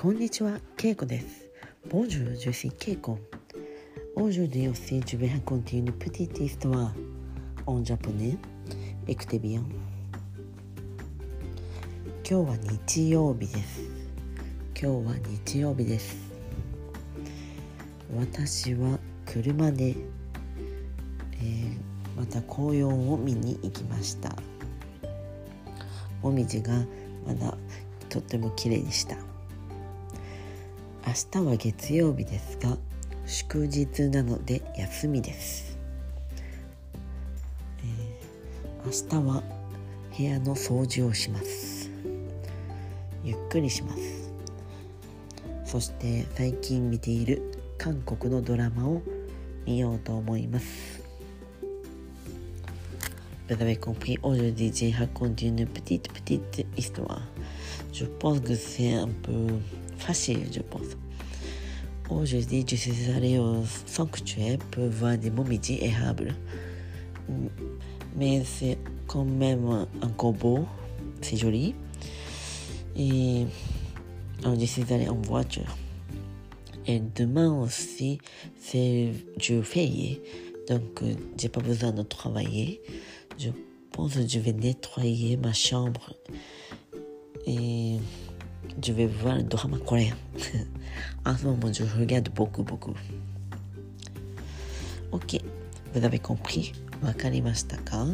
こんにちは、ケイコです。Bonjour, je suis Keiko. Aujourd'hui aussi, je vais raconter une petite histoire en japonais. Écoutez bien. 今日は日曜日です。今日は日曜日です。私は車で、えーまた紅葉を見に行きました。もみじがまだとっても綺麗でした。明日は月曜日ですが祝日なので休みです、明日は部屋の掃除をします。ゆっくりします。そして最近見ている韓国のドラマを見ようと思います。ブラベコンピーオジョディジェハコンディヌプティットプティットイストワジュポングセンプー。Facile, je pense. Aujourd'hui, je suis allée au sanctuaire pour voir des momies érables. Mais c'est quand même encore beau, c'est joli. Et alors, je suis allée en voiture. Et demain aussi, c'est jour férié. Donc, euh, j'ai pas besoin de travailler. Je pense que je vais nettoyer ma chambre. Et je vais voir le drama coréen. en ce moment, je regarde beaucoup, beaucoup. Ok, vous avez compris. Wakarimashita ka?